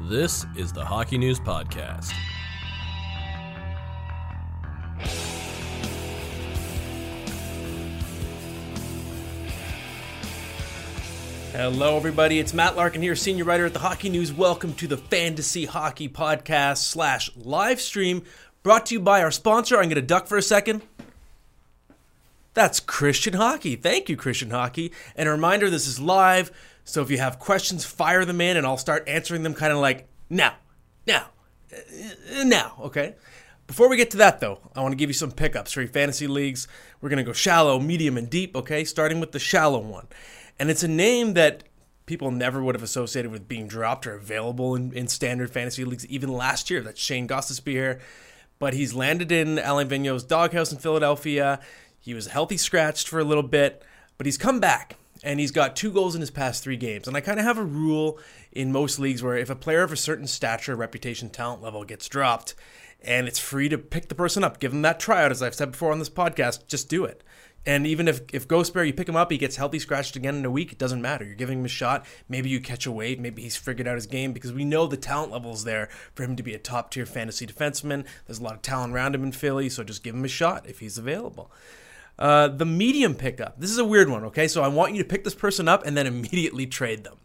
This is the Hockey News Podcast. Hello, everybody. It's Matt Larkin here, senior writer at the Hockey News. Welcome to the Fantasy Hockey Podcast slash live stream, brought to you by our sponsor. I'm going to duck for a second. That's Christian Hockey. Thank you, Christian Hockey. And a reminder: this is live, so if you have questions, fire them in, and I'll start answering them kind of like now, now, uh, now. Okay. Before we get to that, though, I want to give you some pickups for your fantasy leagues. We're going to go shallow, medium, and deep, okay? Starting with the shallow one. And it's a name that people never would have associated with being dropped or available in, in standard fantasy leagues, even last year. That's Shane Gostisbehere. But he's landed in Alain Vigneault's doghouse in Philadelphia. He was healthy scratched for a little bit, but he's come back and he's got two goals in his past three games. And I kind of have a rule in most leagues where if a player of a certain stature, reputation, talent level gets dropped, and it's free to pick the person up, give them that tryout, as I've said before on this podcast, just do it. And even if if Ghost Bear, you pick him up, he gets healthy scratched again in a week. It doesn't matter. You're giving him a shot. Maybe you catch a wave. Maybe he's figured out his game because we know the talent level is there for him to be a top tier fantasy defenseman. There's a lot of talent around him in Philly, so just give him a shot if he's available. Uh, the medium pickup. This is a weird one. Okay, so I want you to pick this person up and then immediately trade them,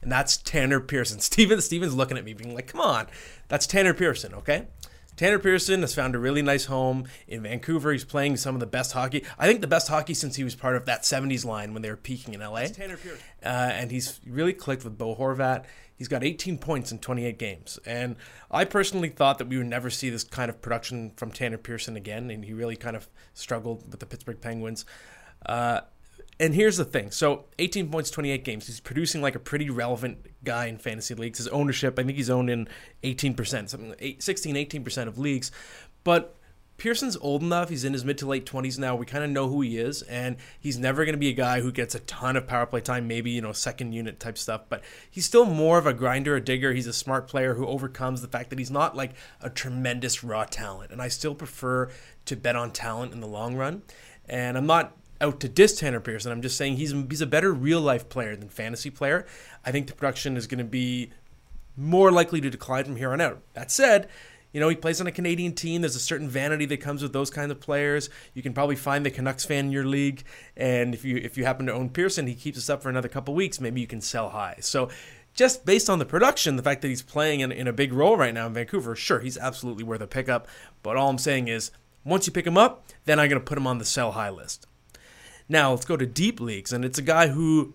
and that's Tanner Pearson. Steven Steven's looking at me, being like, "Come on, that's Tanner Pearson." Okay. Tanner Pearson has found a really nice home in Vancouver. He's playing some of the best hockey. I think the best hockey since he was part of that 70s line when they were peaking in LA. That's Tanner Pearson. Uh, and he's really clicked with Bo Horvat. He's got 18 points in 28 games. And I personally thought that we would never see this kind of production from Tanner Pearson again. And he really kind of struggled with the Pittsburgh Penguins. Uh, and here's the thing. So 18 points, 28 games. He's producing like a pretty relevant guy in fantasy leagues. His ownership, I think he's owned in 18%, something 16, 18% of leagues. But Pearson's old enough. He's in his mid to late 20s now. We kind of know who he is, and he's never going to be a guy who gets a ton of power play time, maybe, you know, second unit type stuff, but he's still more of a grinder, a digger. He's a smart player who overcomes the fact that he's not like a tremendous raw talent. And I still prefer to bet on talent in the long run. And I'm not out to diss Tanner Pearson. I'm just saying he's he's a better real life player than fantasy player. I think the production is going to be more likely to decline from here on out. That said, you know, he plays on a Canadian team. There's a certain vanity that comes with those kinds of players. You can probably find the Canucks fan in your league, and if you if you happen to own Pearson, he keeps us up for another couple weeks. Maybe you can sell high. So. Just based on the production, the fact that he's playing in, in a big role right now in Vancouver, sure, he's absolutely worth a pickup. But all I'm saying is, once you pick him up, then I'm going to put him on the sell high list. Now let's go to deep leagues, and it's a guy who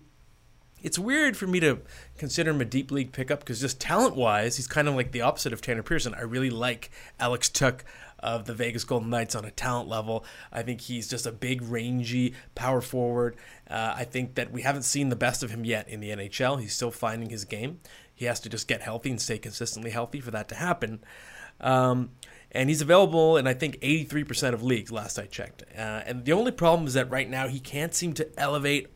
it's weird for me to consider him a deep league pickup because just talent wise, he's kind of like the opposite of Tanner Pearson. I really like Alex Tuch of the Vegas Golden Knights on a talent level. I think he's just a big, rangy power forward. Uh, I think that we haven't seen the best of him yet in the NHL. He's still finding his game. He has to just get healthy and stay consistently healthy for that to happen. Um, and he's available in I think 83% of leagues last I checked. Uh, and the only problem is that right now he can't seem to elevate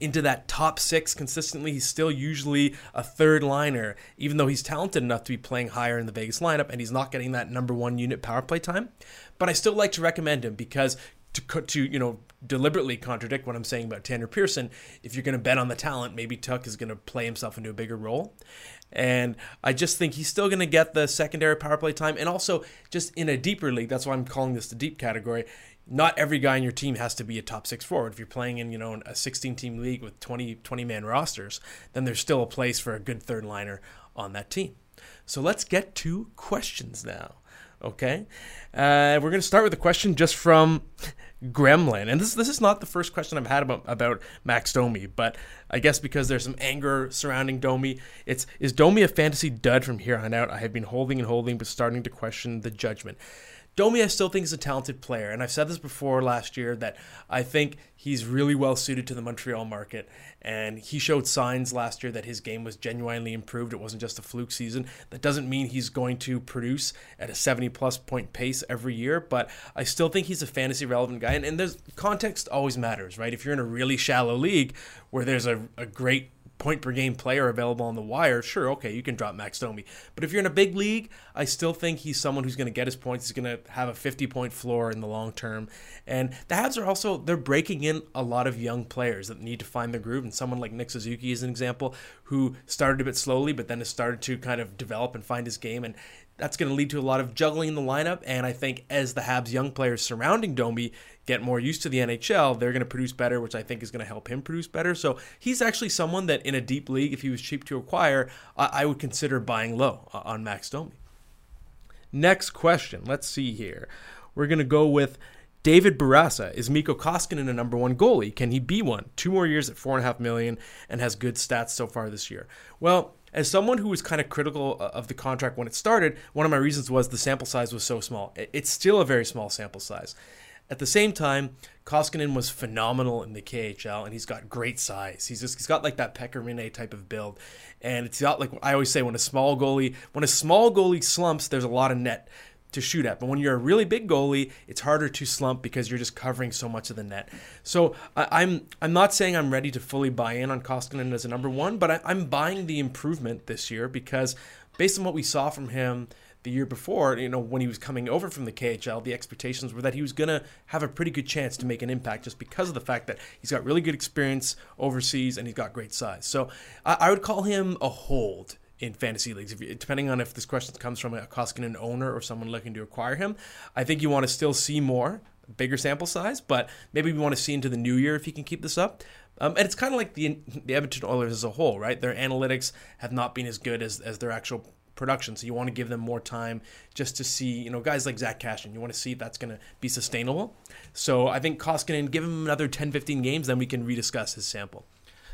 into that top six consistently. He's still usually a third liner, even though he's talented enough to be playing higher in the Vegas lineup, and he's not getting that number one unit power play time. But I still like to recommend him because to to you know deliberately contradict what I'm saying about Tanner Pearson, if you're going to bet on the talent, maybe Tuch is going to play himself into a bigger role. And I just think he's still going to get the secondary power play time. And also, just in a deeper league, that's why I'm calling this the deep category not every guy in your team has to be a top six forward. If you're playing in, you know, a 16 team league with 20, 20 man rosters, then there's still a place for a good third liner on that team. So let's get to questions now. Okay. Uh, we're going to start with a question just from Gremlin. And this, this is not the first question I've had about, about Max Domi, but I guess because there's some anger surrounding Domi, it's is Domi a fantasy dud from here on out? I have been holding and holding, but starting to question the judgment. Domi, I still think is a talented player, and I've said this before last year that I think he's really well suited to the Montreal market, and he showed signs last year that his game was genuinely improved. It wasn't just a fluke season. That doesn't mean he's going to produce at a 70 plus point pace every year, but I still think he's a fantasy relevant guy, and, and there's context always matters, right? If you're in a really shallow league where there's a, a great point per game player available on the wire, sure, okay, you can drop Max Domi. But if you're in a big league, I still think he's someone who's going to get his points. He's going to have a 50 point floor in the long term. And the Habs are also, they're breaking in a lot of young players that need to find their groove. And someone like Nick Suzuki is an example who started a bit slowly, but then has started to kind of develop and find his game. And that's going to lead to a lot of juggling in the lineup. And I think as the Habs young players surrounding Domi get more used to the NHL, they're going to produce better, which I think is going to help him produce better. So he's actually someone that in a deep league, if he was cheap to acquire, I, would consider buying low uh, on Max Domi. Next question. Let's see here. We're going to go with David Barassa. Is Mikko Koskinen a number one goalie? Can he be one? Two more years at four and a half million and has good stats so far this year. Well, as someone who was kind of critical uh, of the contract when it started, one of my reasons was the sample size was so small. It's still a very small sample size. At the same time, Koskinen was phenomenal in the KHL, and he's got great size. He's just he's got like that Pekka type of build, and it's not like I always say when a small goalie when a small goalie slumps, there's a lot of net to shoot at. But when you're a really big goalie, it's harder to slump because you're just covering so much of the net. So I, am I'm, I'm not saying I'm ready to fully buy in on Koskinen as a number one, but I, I'm buying the improvement this year because based on what we saw from him the year before, you know, when he was coming over from the KHL, the expectations were that he was going to have a pretty good chance to make an impact just because of the fact that he's got really good experience overseas and he's got great size. So I, I would call him a hold in fantasy leagues. If depending on if this question comes from a Koskinen owner or someone looking to acquire him, I think you want to still see more, bigger sample size, but maybe we want to see into the new year if he can keep this up. Um, and it's kind of like the the Edmonton Oilers as a whole, right? Their analytics have not been as good as, as their actual production. So you want to give them more time just to see, you know, guys like Zack Kassian, you want to see if that's going to be sustainable. So I think Koskinen, give him another 10, 15 games, then we can rediscuss his sample.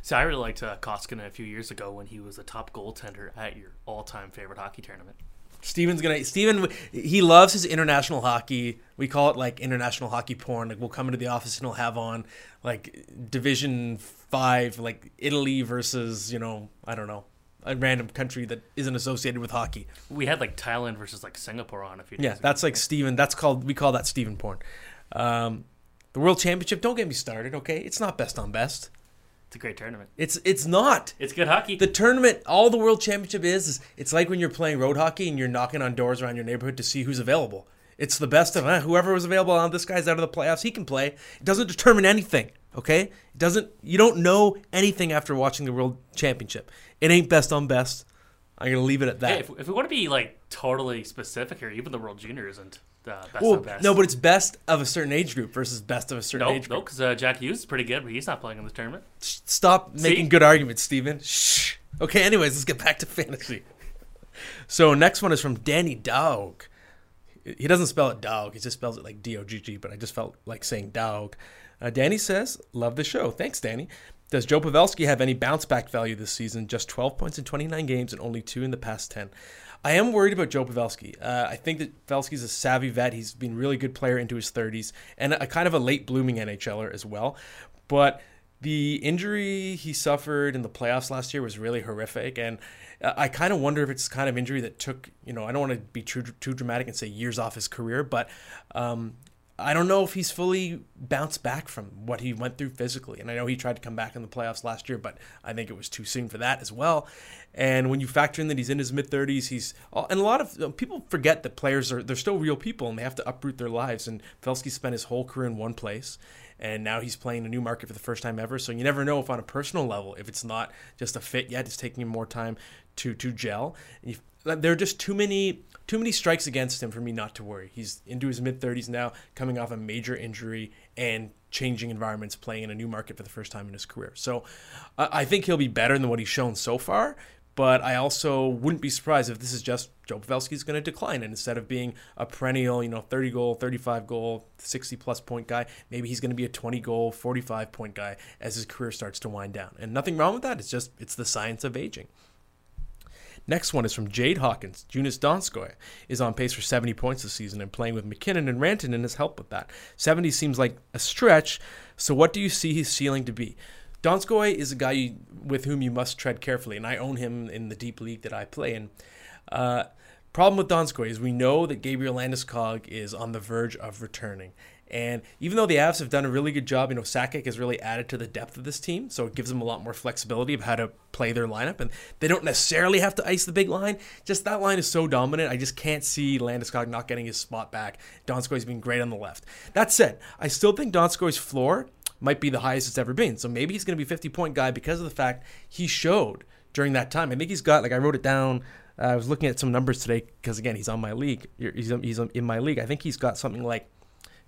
See, I really liked uh, Koskinen a few years ago when he was a top goaltender at your all-time favorite hockey tournament. Steven's gonna Steven he loves his international hockey. We call it like international hockey porn. Like we'll come into the office and he'll have on like division five, like Italy versus, you know, I don't know, a random country that isn't associated with hockey. We had like Thailand versus like Singapore on a few Yeah, that's like Steven. That's called we call that Steven porn. Um, the World Championship. Don't get me started. Okay, it's not best on best. It's a great tournament. It's it's not. It's good hockey. The tournament, all the World Championship is, is it's like when you're playing road hockey and you're knocking on doors around your neighborhood to see who's available. It's the best of eh, whoever was available. On this guy's out of the playoffs. He can play. It doesn't determine anything. Okay, it doesn't. You don't know anything after watching the World Championship. It ain't best on best. I'm gonna leave it at that. Hey, if, if, we want to be like totally specific here, even the World Junior isn't uh, best well, best. No, but it's best of a certain age group versus best of a certain nope, age group. No, because uh, Jack Hughes is pretty good, but he's not playing in this tournament. Stop See? making good arguments, Steven. Shh. Okay, anyways, let's get back to fantasy. So next one is from Danny Dog. He doesn't spell it dog. He just spells it like D O G G. But I just felt like saying dog. Uh, Danny says, "Love the show. Thanks, Danny. Does Joe Pavelski have any bounce back value this season? Just 12 points in 29 games and only two in the past 10. I am worried about Joe Pavelski. Uh, I think that Pavelski's a savvy vet. He's been a really good player into his 30s and a kind of a late blooming NHLer as well. But the injury he suffered in the playoffs last year was really horrific, and I kind of wonder if it's kind of injury that took you know I don't want to be too too dramatic and say years off his career, but um, I don't know if he's fully bounced back from what he went through physically. And I know he tried to come back in the playoffs last year, but I think it was too soon for that as well. And when you factor in that he's in his mid 30s, he's and a lot of people forget that players are they're still real people and they have to uproot their lives. And Pavelski spent his whole career in one place, and now he's playing a new market for the first time ever. So you never know if on a personal level, if it's not just a fit yet, it's taking him more time to to gel. There are just too many too many strikes against him for me not to worry. He's into his mid 30s now, coming off a major injury and changing environments, playing in a new market for the first time in his career. So I think he'll be better than what he's shown so far. But I also wouldn't be surprised if this is just Joe Pavelski's going to decline, and instead of being a perennial, you know, 30 goal, 35 goal, 60 plus point guy, maybe he's going to be a 20 goal, 45 point guy as his career starts to wind down. And nothing wrong with that. It's just it's the science of aging. Next one is from Jade Hawkins. Joonas Donskoi is on pace for 70 points this season and playing with MacKinnon and Rantanen has helped with that. 70 seems like a stretch, so what do you see his ceiling to be? Donskoi is a guy you, with whom you must tread carefully, and I own him in the deep league that I play in. Uh, problem with Donskoi is we know that Gabriel Landeskog is on the verge of returning. And even though the Avs have done a really good job, you know, Sakic has really added to the depth of this team, so it gives them a lot more flexibility of how to play their lineup, and they don't necessarily have to ice the big line. Just that line is so dominant, I just can't see Landeskog not getting his spot back. Donskoi's been great on the left. That said, I still think Donskoi's floor might be the highest it's ever been. So maybe he's going to be a 50 point guy because of the fact he showed during that time. I think he's got like I wrote it down. Uh, I was looking at some numbers today because again he's on my league. He's he's in my league. I think he's got something like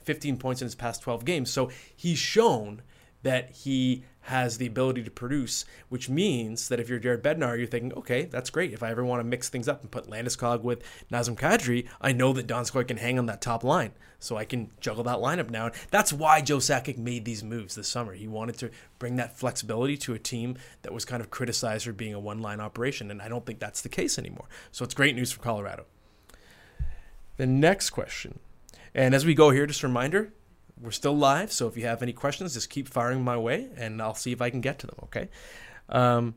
15 points in his past 12 games. So he's shown that he has the ability to produce, which means that if you're Jared Bednar, you're thinking, okay, that's great. If I ever want to mix things up and put Landeskog with Nazem Kadri, I know that Donskoi can hang on that top line. So I can juggle that lineup now. And That's why Joe Sakic made these moves this summer. He wanted to bring that flexibility to a team that was kind of criticized for being a one line operation. And I don't think that's the case anymore. So it's great news for Colorado. The next question. And as we go here, just a reminder we're still live, so if you have any questions, just keep firing my way, and I'll see if I can get to them. Okay. Um,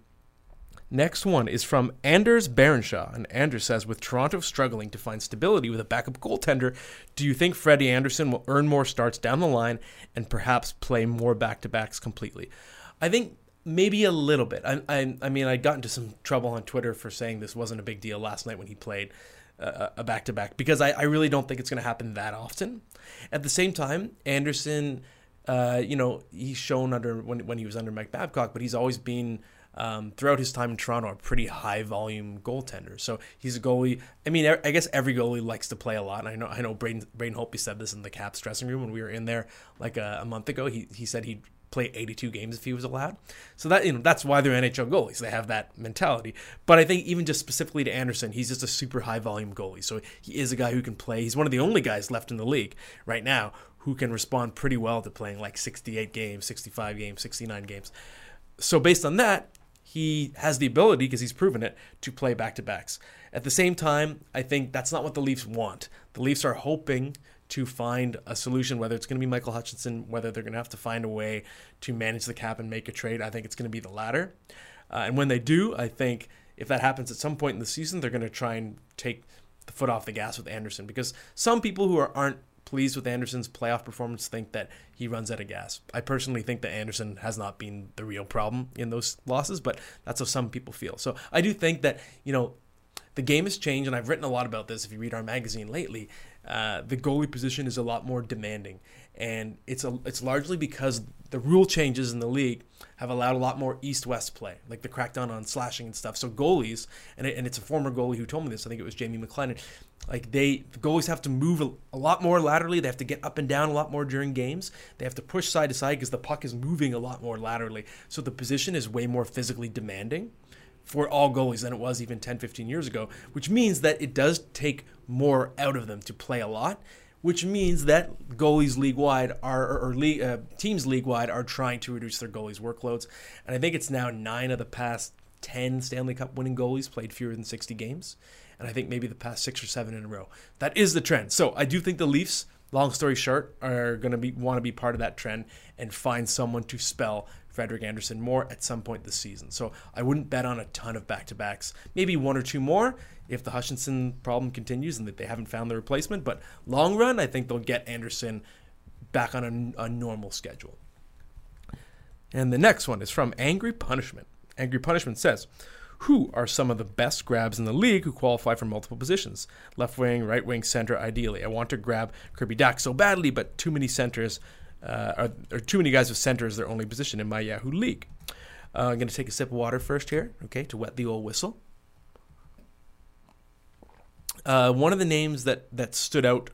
next one is from Anders Berenshaw, and Anders says, with Toronto struggling to find stability with a backup goaltender, do you think Freddie Andersen will earn more starts down the line and perhaps play more back-to-backs completely? I think maybe a little bit. I, I, I mean, I got into some trouble on Twitter for saying this wasn't a big deal last night when he played a back to back because I, I really don't think it's going to happen that often. At the same time, Andersen, uh, you know, he's shown under when when he was under Mike Babcock, but he's always been. Um, throughout his time in Toronto, a pretty high volume goaltender. So he's a goalie. I mean, I guess every goalie likes to play a lot. And I know, I know. Braden Braden Holtby said this in the Caps dressing room when we were in there like a, a month ago. He he said he'd play 82 games if he was allowed. So that you know that's why they're NHL goalies. They have that mentality. But I think even just specifically to Andersen, he's just a super high volume goalie. So he is a guy who can play. He's one of the only guys left in the league right now who can respond pretty well to playing like 68 games, 65 games, 69 games. So based on that, he has the ability because he's proven it to play back to backs. At the same time, I think that's not what the Leafs want. The Leafs are hoping to find a solution, whether it's going to be Michael Hutchinson, whether they're going to have to find a way to manage the cap and make a trade. I think it's going to be the latter. Uh, and when they do, I think if that happens at some point in the season, they're going to try and take the foot off the gas with Andersen because some people who are, aren't pleased with Andersen's playoff performance think that he runs out of gas. I personally think that Andersen has not been the real problem in those losses, but that's how some people feel. So I do think that, you know, the game has changed, and I've written a lot about this if you read our magazine lately. Uh, the goalie position is a lot more demanding, and it's a it's largely because the rule changes in the league have allowed a lot more east-west play, like the crackdown on slashing and stuff. So goalies, and it, and it's a former goalie who told me this. I think it was Jamie McLennan. Like they, the goalies have to move a, a lot more laterally. They have to get up and down a lot more during games. They have to push side to side because the puck is moving a lot more laterally. So the position is way more physically demanding for all goalies than it was even 10, 15 years ago, which means that it does take more out of them to play a lot, which means that goalies league wide are, or, or league, uh, teams league wide are trying to reduce their goalies' workloads. And I think it's now nine of the past 10 Stanley Cup winning goalies played fewer than 60 games. And I think maybe the past six or seven in a row. That is the trend. So I do think the Leafs long story short, are going to be want to be part of that trend and find someone to spell Frederik Andersen more at some point this season. So I wouldn't bet on a ton of back to backs. Maybe one or two more if the Hutchinson problem continues and that they haven't found the replacement. But long run, I think they'll get Andersen back on a, a normal schedule. And the next one is from Angry Punishment. Angry Punishment says, who are some of the best grabs in the league who qualify for multiple positions? Left wing, right wing, center, ideally. I want to grab Kirby Dach so badly, but too many centers, uh, are, or too many guys with center as their only position in my Yahoo league. Uh, I'm going to take a sip of water first here, okay, to wet the old whistle. Uh, one of the names that, that stood out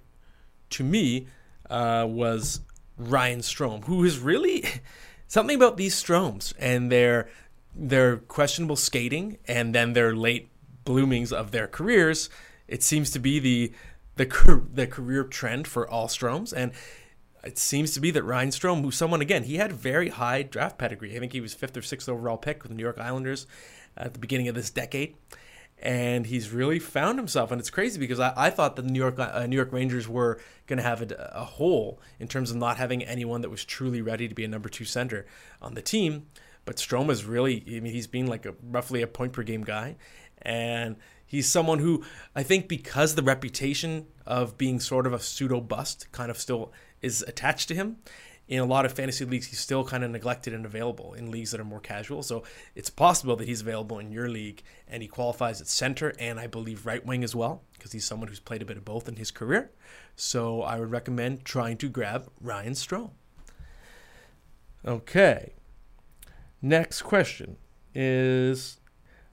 to me uh, was Ryan Strome, who is really something about these Stromes and their their questionable skating and then their late bloomings of their careers, it seems to be the the the career trend for all Stromes, and it seems to be that Ryan Strome, who's someone again, he had very high draft pedigree. I think he was fifth or sixth overall pick with the New York Islanders at the beginning of this decade, and he's really found himself. And it's crazy because I, I thought the New York uh, New York Rangers were going to have a, a hole in terms of not having anyone that was truly ready to be a number two center on the team. But Strome is really, I mean, he's been like a roughly a point per game guy. And he's someone who I think because the reputation of being sort of a pseudo bust kind of still is attached to him. In a lot of fantasy leagues, he's still kind of neglected and available in leagues that are more casual. So it's possible that he's available in your league and he qualifies at center and I believe right wing as well because he's someone who's played a bit of both in his career. So I would recommend trying to grab Ryan Strome. Okay. Next question is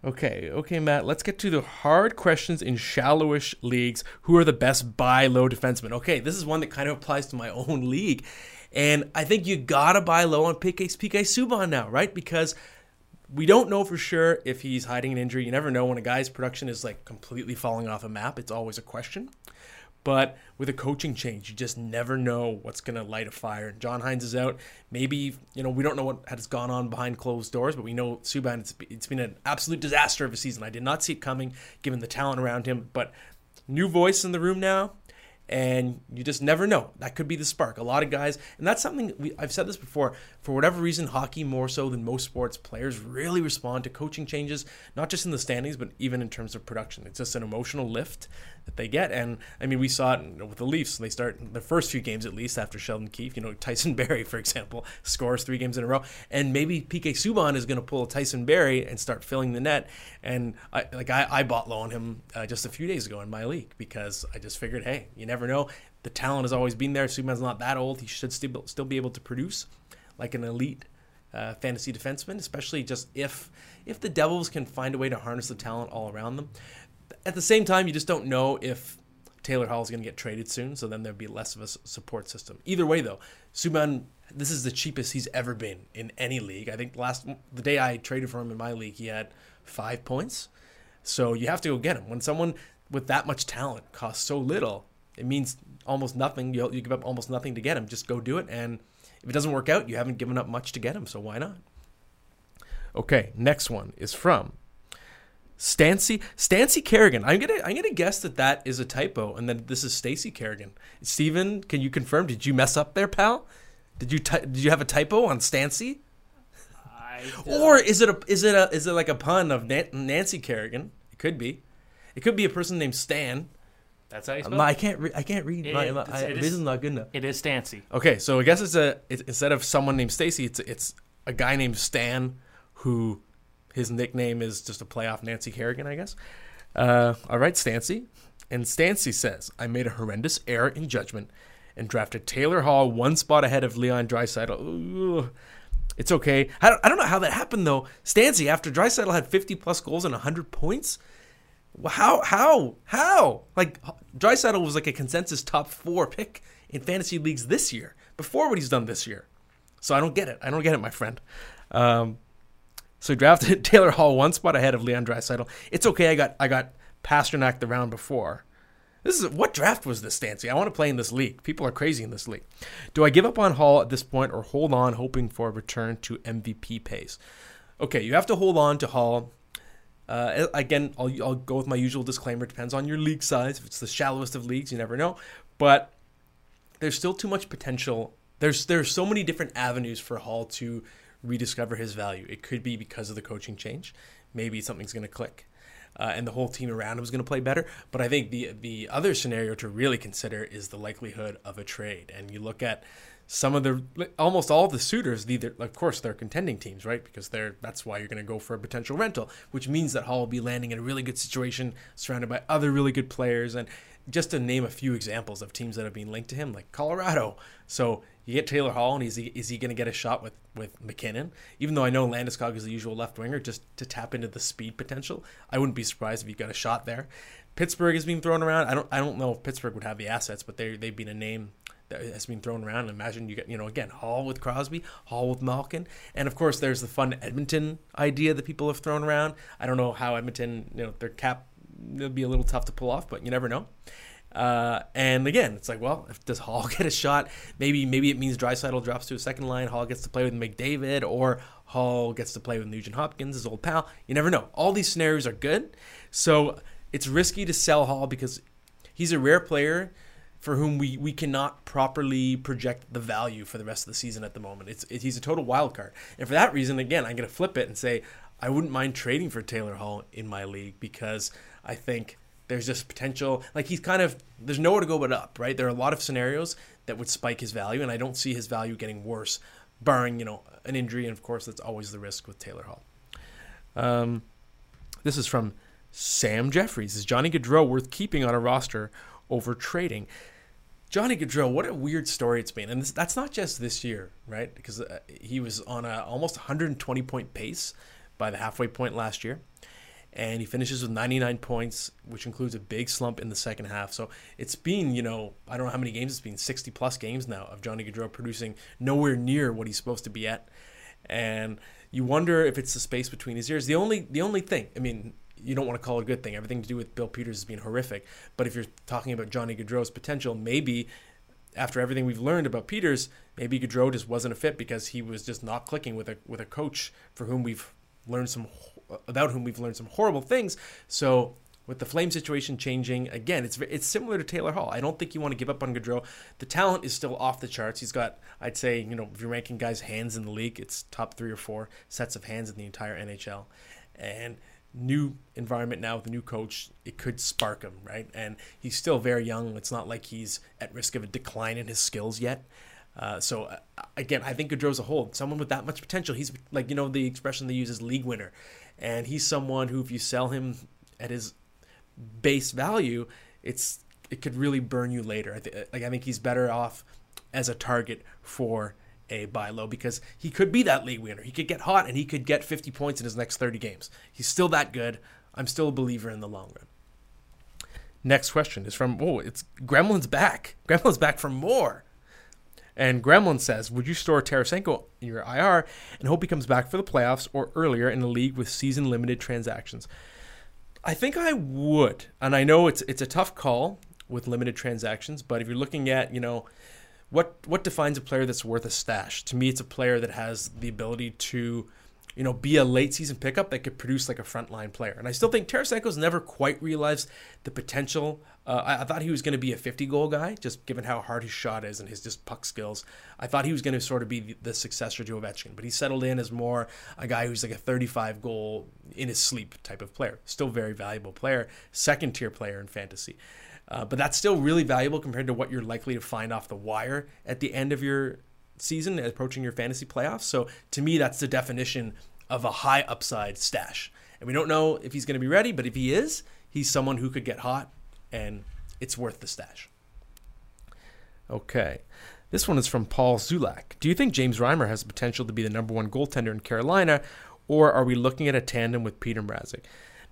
Okay, okay, Matt. Let's get to the hard questions in shallowish leagues. Who are the best buy low defensemen? Okay, this is one that kind of applies to my own league, and I think you gotta buy low on PK, PK Subban now, right? Because we don't know for sure if he's hiding an injury. You never know when a guy's production is like completely falling off a map. It's always a question. But with a coaching change, you just never know what's going to light a fire. John Hynes is out. Maybe, you know, we don't know what has gone on behind closed doors, but we know Subban, it's, it's been an absolute disaster of a season. I did not see it coming given the talent around him. But new voice in the room now and you just never know. That could be the spark. A lot of guys, and that's something we, I've said this before. For whatever reason, hockey more so than most sports, players really respond to coaching changes, not just in the standings, but even in terms of production. It's just an emotional lift that they get, and I mean, we saw it with the Leafs. They start the first few games at least after Sheldon Keefe. You know, Tyson Barrie, for example, scores three games in a row, and maybe PK Subban is going to pull Tyson Barrie and start filling the net. And I, like I, I bought low on him uh, just a few days ago in my league because I just figured, hey, you never know. The talent has always been there. Subban's not that old. He should still still be able to produce like an elite uh, fantasy defenseman, especially just if if the Devils can find a way to harness the talent all around them. At the same time, you just don't know if Taylor Hall is going to get traded soon, so then there'd be less of a support system. Either way, though, Subban, this is the cheapest he's ever been in any league. I think last the day I traded for him in my league, he had five points. So you have to go get him. When someone with that much talent costs so little, it means almost nothing. You, you give up almost nothing to get him. Just go do it. And if it doesn't work out, you haven't given up much to get him. So why not? Okay, next one is from Stancy Stancy Kerrigan. I'm gonna I'm gonna guess that that is a typo, and then this is Stacy Kerrigan. Steven, can you confirm? Did you mess up there, pal? Did you ty- did you have a typo on Stancy? Or is it a is it a is it like a pun of Nancy Kerrigan? It could be. It could be a person named Stan. That's how you um, spell My, I can't. Re- I can't read. It- my, it- my, I, it this is- is not good enough. It is Stancy. Okay, so I guess it's a it's, instead of someone named Stacy, it's it's a guy named Stan who his nickname is just a play off Nancy Kerrigan, I guess. Uh, all right, Stancy. And Stancy says, I made a horrendous error in judgment and drafted Taylor Hall one spot ahead of Leon Draisaitl. It's okay. I don't, I don't know how that happened though. Stancy, after Draisaitl had 50 plus goals and 100 points, how how how like Draisaitl was like a consensus top four pick in fantasy leagues this year before what he's done this year. So I don't get it. I don't get it, my friend. Um, so he drafted Taylor Hall one spot ahead of Leon Draisaitl. It's okay. I got I got Pastrnak the round before. This is what draft was this, Stancy? I want to play in this league. People are crazy in this league. Do I give up on Hall at this point or hold on, hoping for a return to MVP pace? Okay, you have to hold on to Hall. Uh, again, I'll, I'll go with my usual disclaimer. It depends on your league size. If it's the shallowest of leagues, you never know. But there's still too much potential. There's there's so many different avenues for Hall to rediscover his value. It could be because of the coaching change. Maybe something's going to click. Uh, and the whole team around him is going to play better. But I think the the other scenario to really consider is the likelihood of a trade. And you look at some of the almost all the suitors. Either of course they're contending teams, right? Because they're that's why you're going to go for a potential rental, which means that Hall will be landing in a really good situation, surrounded by other really good players. And just to name a few examples of teams that have been linked to him, like Colorado. So you get Taylor Hall, and is he is he going to get a shot with with MacKinnon? Even though I know Landeskog is the usual left winger, just to tap into the speed potential, I wouldn't be surprised if he got a shot there. Pittsburgh has been thrown around. I don't I don't know if Pittsburgh would have the assets, but they they've been a name that has been thrown around. Imagine you get you know again Hall with Crosby, Hall with Malkin, and of course there's the fun Edmonton idea that people have thrown around. I don't know how Edmonton you know their cap it'll be a little tough to pull off, but you never know. Uh, and again, it's like, well, if does Hall get a shot? Maybe maybe it means Draisaitl drops to a second line. Hall gets to play with McDavid, or Hall gets to play with Nugent Hopkins, his old pal. You never know. All these scenarios are good, so it's risky to sell Hall because he's a rare player for whom we, we cannot properly project the value for the rest of the season at the moment. It's it, he's a total wild card, and for that reason, again, I'm going to flip it and say I wouldn't mind trading for Taylor Hall in my league because I think there's just potential. Like he's kind of there's nowhere to go but up, right? There are a lot of scenarios that would spike his value, and I don't see his value getting worse, barring you know an injury, and of course that's always the risk with Taylor Hall. Um, this is from Sam Jeffries. Is Johnny Gaudreau worth keeping on a roster over trading? Johnny Gaudreau, what a weird story it's been, and this, that's not just this year, right? Because uh, he was on a almost 120 point pace by the halfway point last year, and he finishes with 99 points, which includes a big slump in the second half. So it's been, you know, I don't know how many games it's been, 60 plus games now of Johnny Gaudreau producing nowhere near what he's supposed to be at. And you wonder if it's the space between his ears. The only the only thing, I mean, you don't want to call it a good thing. Everything to do with Bill Peters has been horrific. But if you're talking about Johnny Gaudreau's potential, maybe after everything we've learned about Peters, maybe Gaudreau just wasn't a fit because he was just not clicking with a with a coach for whom we've learned some about whom we've learned some horrible things. So with the flame situation changing again, it's it's similar to Taylor Hall. I don't think you want to give up on Gaudreau. The talent is still off the charts. He's got, I'd say, you know, if you're ranking guys' hands in the league, it's top three or four sets of hands in the entire NHL, and new environment now with a new coach, it could spark him, right? And he's still very young. It's not like he's at risk of a decline in his skills yet. Uh, so uh, again, I think Gaudreau's a hold. Someone with that much potential. He's like you know the expression they use is league winner, and he's someone who if you sell him at his base value, it's it could really burn you later. I th- like I think he's better off as a target for a buy low because he could be that league winner. He could get hot and he could get 50 points in his next 30 games. He's still that good. I'm still a believer in the long run. Next question is from oh, it's Gremlin's back. Gremlin's back for more. And Gremlin says, Would you store Tarasenko in your IR and hope he comes back for the playoffs or earlier in a league with season limited transactions? I think I would. And I know it's it's a tough call with limited transactions, but if you're looking at, you know, what what defines a player that's worth a stash? To me, it's a player that has the ability to you know, be a late season pickup that could produce like a frontline player. And I still think Tarasenko's never quite realized the potential. Uh, I, I, thought he was going to be a 50 goal guy, just given how hard his shot is and his just puck skills. I thought he was going to sort of be the, the successor to Ovechkin, but he settled in as more a guy who's like a 35 goal in his sleep type of player. Still very valuable player, second tier player in fantasy. Uh, but that's still really valuable compared to what you're likely to find off the wire at the end of your season, approaching your fantasy playoffs. So to me, that's the definition of a high upside stash. And we don't know if he's going to be ready, but if he is, he's someone who could get hot and it's worth the stash. Okay. This one is from Paul Zulak. Do you think James Reimer has the potential to be the number one goaltender in Carolina, or are we looking at a tandem with Peter Mrazek?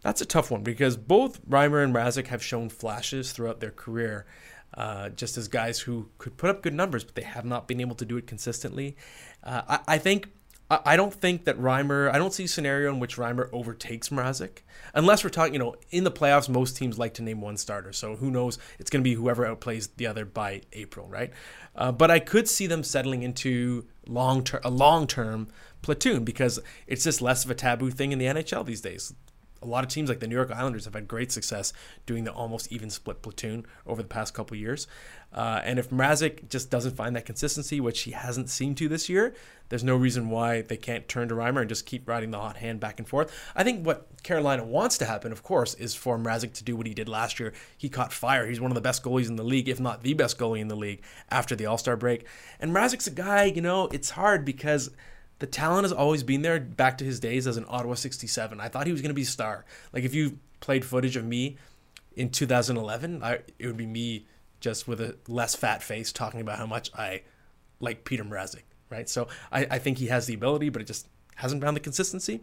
That's a tough one because both Reimer and Mrazek have shown flashes throughout their career uh, just as guys who could put up good numbers, but they have not been able to do it consistently. Uh, I, I, think I, don't think that Reimer. I don't see a scenario in which Reimer overtakes Mrazek, unless we're talking. You know, in the playoffs, most teams like to name one starter, so who knows? It's going to be whoever outplays the other by April, right? Uh, but I could see them settling into long term a long term platoon because it's just less of a taboo thing in the NHL these days a lot of teams like the New York Islanders have had great success doing the almost even split platoon over the past couple years. Uh, and if Mrazek just doesn't find that consistency, which he hasn't seemed to this year, there's no reason why they can't turn to Reimer and just keep riding the hot hand back and forth. I think what Carolina wants to happen, of course, is for Mrazek to do what he did last year. He caught fire. He's one of the best goalies in the league, if not the best goalie in the league after the All Star break. And Mrazek's a guy, you know, it's hard because the talent has always been there back to his days as an Ottawa 67. I thought he was going to be a star. Like if you played footage of me in 2011, I, it would be me just with a less fat face talking about how much I like Peter Mrazek, right? So I, I think he has the ability, but it just hasn't found the consistency.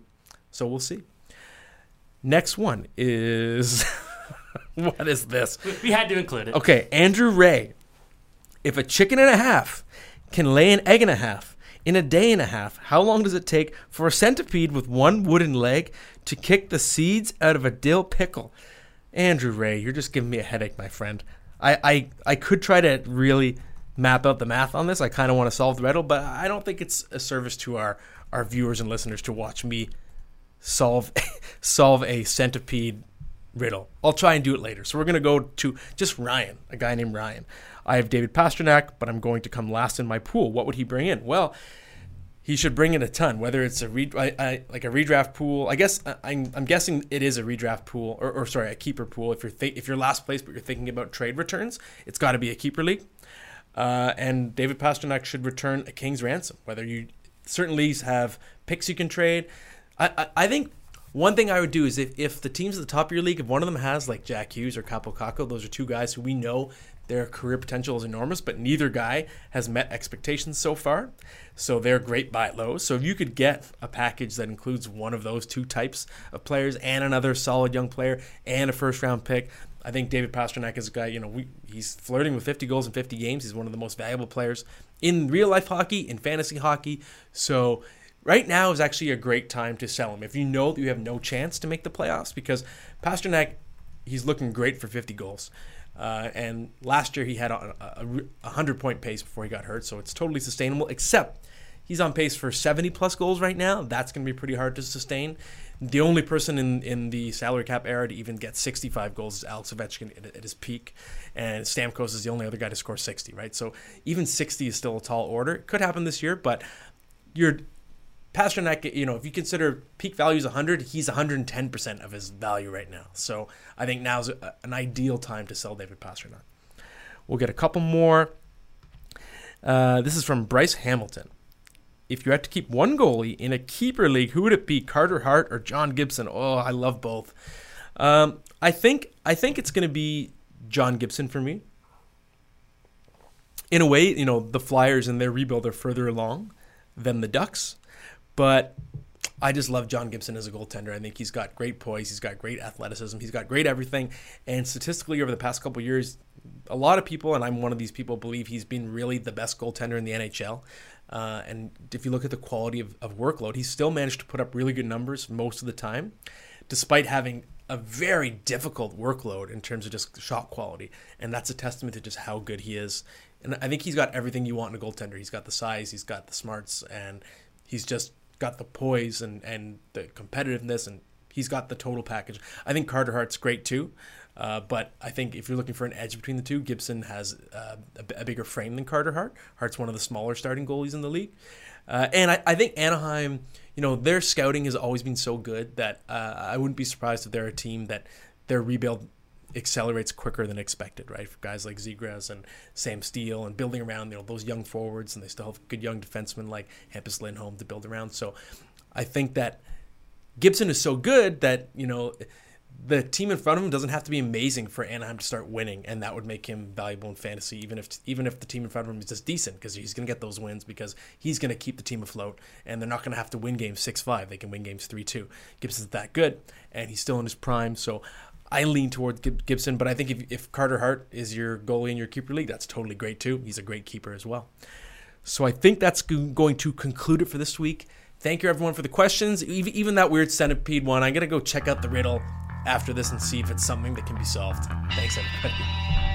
So we'll see. Next one is what is this? We had to include it. Okay, Andrew Ray. If a chicken and a half can lay an egg and a half, in a day and a half, how long does it take for a centipede with one wooden leg to kick the seeds out of a dill pickle? Andrew Ray, you're just giving me a headache, my friend. I, I, I could try to really map out the math on this. I kind of want to solve the riddle, but I don't think it's a service to our, our viewers and listeners to watch me solve solve a centipede riddle. I'll try and do it later. So we're going to go to just Ryan, a guy named Ryan. I have David Pastrnak, but I'm going to come last in my pool. What would he bring in? Well, he should bring in a ton. Whether it's a re, I, I, like a redraft pool, I guess I, am I'm guessing it is a redraft pool, or, or sorry, a keeper pool. If you're th- if you're last place, but you're thinking about trade returns, it's got to be a keeper league. Uh, and David Pastrnak should return a king's ransom. Whether you certain leagues have picks you can trade, I, I, I think one thing I would do is if, if the teams at the top of your league, if one of them has like Jack Hughes or Kaapo Kakko, those are two guys who we know Their career potential is enormous, but neither guy has met expectations so far. So they're great buy lows. So if you could get a package that includes one of those two types of players and another solid young player and a first round pick, I think David Pastrnak is a guy, you know, we, he's flirting with 50 goals in 50 games. He's one of the most valuable players in real life hockey, in fantasy hockey. So right now is actually a great time to sell him if you know that you have no chance to make the playoffs because Pastrnak he's looking great for 50 goals. Uh, and last year he had a, a, a 100 point pace before he got hurt, so it's totally sustainable, except he's on pace for 70 plus goals right now. That's going to be pretty hard to sustain. The only person in, in the salary cap era to even get 65 goals is Alex Ovechkin at, at his peak, and Stamkos is the only other guy to score 60, right? So even 60 is still a tall order. It could happen this year, but you're Pastrnak, you know, if you consider peak value is 100, he's 110% of his value right now. So I think now's a, an ideal time to sell David Pastrnak. We'll get a couple more. Uh, this is from Bryce Hamilton. If you had to keep one goalie in a keeper league, who would it be, Carter Hart or John Gibson? Oh, I love both. Um, I think I think it's going to be John Gibson for me. In a way, you know, the Flyers and their rebuild are further along than the Ducks. But I just love John Gibson as a goaltender. I think he's got great poise, he's got great athleticism, he's got great everything. And statistically, over the past couple years, a lot of people, and I'm one of these people, believe he's been really the best goaltender in the NHL. Uh, and if you look at the quality of, of workload, he's still managed to put up really good numbers most of the time, despite having a very difficult workload in terms of just shot quality. And that's a testament to just how good he is. And I think he's got everything you want in a goaltender. He's got the size, he's got the smarts, and he's just got the poise and, and the competitiveness, and he's got the total package. I think Carter Hart's great too. Uh, but I think if you're looking for an edge between the two, Gibson has uh, a, a, bigger frame than Carter Hart. Hart's one of the smaller starting goalies in the league. Uh, and I, I, think Anaheim, you know, their scouting has always been so good that uh, I wouldn't be surprised if they're a team that their rebuild accelerates quicker than expected, right? For guys like Zegras and Sam Steele and building around, you know, those young forwards, and they still have good young defensemen like Hampus Lindholm to build around. So I think that Gibson is so good that, you know, the team in front of him doesn't have to be amazing for Anaheim to start winning, and that would make him valuable in fantasy, even if even if the team in front of him is just decent, because he's going to get those wins because he's going to keep the team afloat, and they're not going to have to win games six five. They can win games three two. Gibson's that good, and he's still in his prime, so I lean toward Gibson, but I think if, if Carter Hart is your goalie in your keeper league, that's totally great too. He's a great keeper as well. So I think that's going to conclude it for this week. Thank you everyone for the questions. Even that weird centipede one, I'm gonna go check out the riddle after this and see if it's something that can be solved. Thanks everybody.